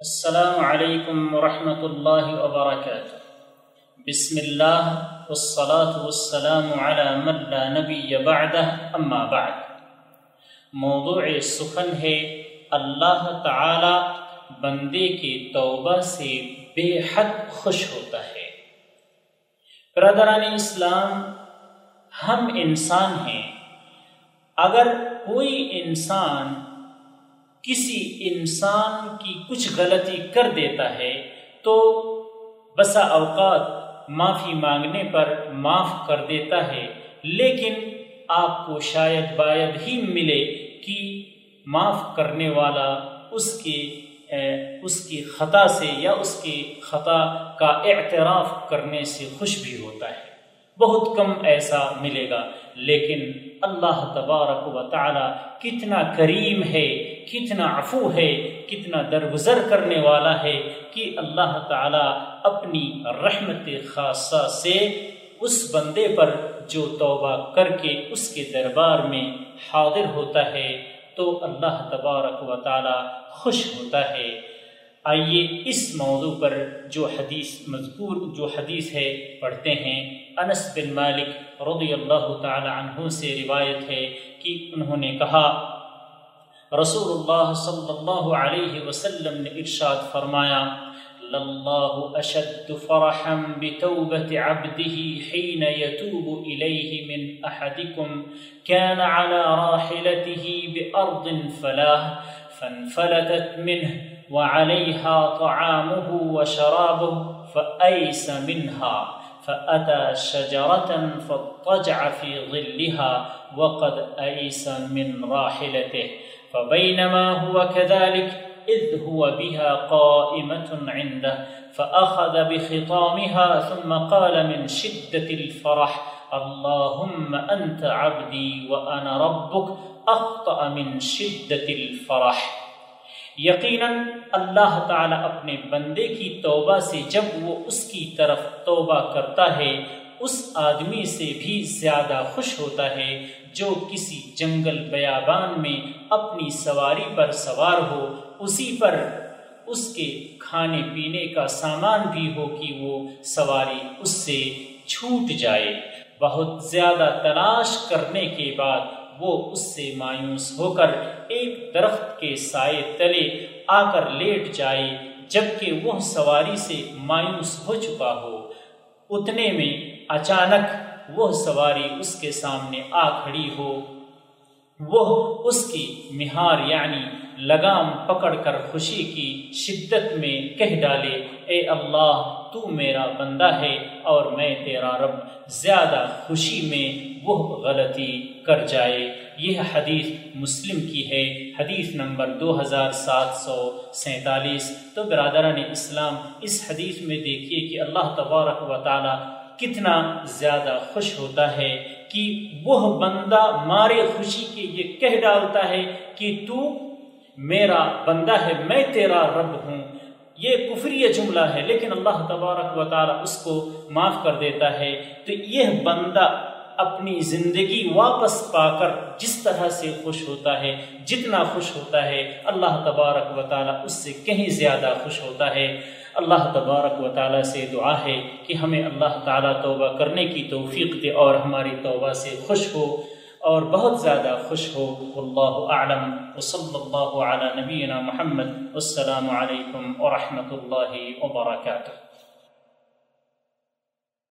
السلام علیکم ورحمۃ اللہ وبرکاتہ۔ بسم اللہ والصلاة والسلام على من لا نبی بعدہ اما بعد۔ موضوع سخن ہے، اللہ تعالی بندے کے توبہ سے بے حد خوش ہوتا ہے۔ برادران اسلام، ہم انسان ہیں۔ اگر کوئی انسان کسی انسان کی کچھ غلطی کر دیتا ہے تو بسا اوقات معافی مانگنے پر معاف کر دیتا ہے، لیکن آپ کو شاید باید ہی ملے کہ معاف کرنے والا اس کے اس کی خطا سے یا اس کی خطا کا اعتراف کرنے سے خوش بھی ہوتا ہے۔ بہت کم ایسا ملے گا۔ لیکن اللہ تبارک و تعالی کتنا کریم ہے، کتنا عفو ہے، کتنا درگزر کرنے والا ہے کہ اللہ تعالی اپنی رحمت خاصہ سے اس بندے پر جو توبہ کر کے اس کے دربار میں حاضر ہوتا ہے تو اللہ تبارک و تعالی خوش ہوتا ہے۔ آئیے اس موضوع پر جو حدیث مذکور، جو حدیث ہے، پڑھتے ہیں۔ انس بن مالک رضی اللہ تعالی عنہ سے روایت ہے کہ انہوں نے کہا، رسول اللہ صلی اللہ علیہ وسلم نے ارشاد فرمایا لله أشد فرحا بتوبة عبده حين يتوب إليه من أحدكم كان على راحلته بأرض فلاه فانفلتت منه وعليها طعامه وشرابه فأيس منها فأتى شجرة فاضطجع في ظلها وقد أيس من راحلته فبينما هو كذلك إذ هو بها قائمة عنده فأخذ بخطامها ثم قال من شدة الفرح اللهم أنت عبدي وأنا ربك أخطأ من شدة الفرح. یقیناً اللہ تعالیٰ اپنے بندے کی توبہ سے جب وہ اس کی طرف توبہ کرتا ہے، اس آدمی سے بھی زیادہ خوش ہوتا ہے جو کسی جنگل بیابان میں اپنی سواری پر سوار ہو، اسی پر اس کے کھانے پینے کا سامان بھی ہو کہ وہ سواری اس سے چھوٹ جائے۔ بہت زیادہ تلاش کرنے کے بعد وہ اس سے مایوس ہو کر ایک درخت کے سائے تلے آ کر لیٹ جائے، جبکہ وہ سواری سے مایوس ہو چکا ہو۔ اتنے میں اچانک وہ سواری اس کے سامنے آ کھڑی ہو۔ وہ اس کی مہار یعنی لگام پکڑ کر خوشی کی شدت میں کہہ ڈالے، اے اللہ تو میرا بندہ ہے اور میں تیرا رب۔ زیادہ خوشی میں وہ غلطی کر جائے۔ یہ حدیث مسلم کی ہے۔ حدیث نمبر دو ہزار سات سو سینتالیس۔ تو برادران اسلام، اس حدیث میں دیکھیے کہ اللہ تبارک و تعالی کتنا زیادہ خوش ہوتا ہے کہ وہ بندہ مارے خوشی کے یہ کہہ ڈالتا ہے کہ تو میرا بندہ ہے، میں تیرا رب ہوں۔ یہ کفری جملہ ہے، لیکن اللہ تبارک و تعالی اس کو معاف کر دیتا ہے۔ تو یہ بندہ اپنی زندگی واپس پا کر جس طرح سے خوش ہوتا ہے، جتنا خوش ہوتا ہے، اللہ تبارک و تعالی اس سے کہیں زیادہ خوش ہوتا ہے۔ اللہ تبارک و تعالی سے دعا ہے کہ ہمیں اللہ تعالی توبہ کرنے کی توفیق دے اور ہماری توبہ سے خوش ہو۔ اور بہت زیادہ خوش ہو۔ اللہ اعلم۔ وصلی اللہ علی نبینا محمد۔ السلام علیکم ورحمۃ اللہ وبرکاتہ۔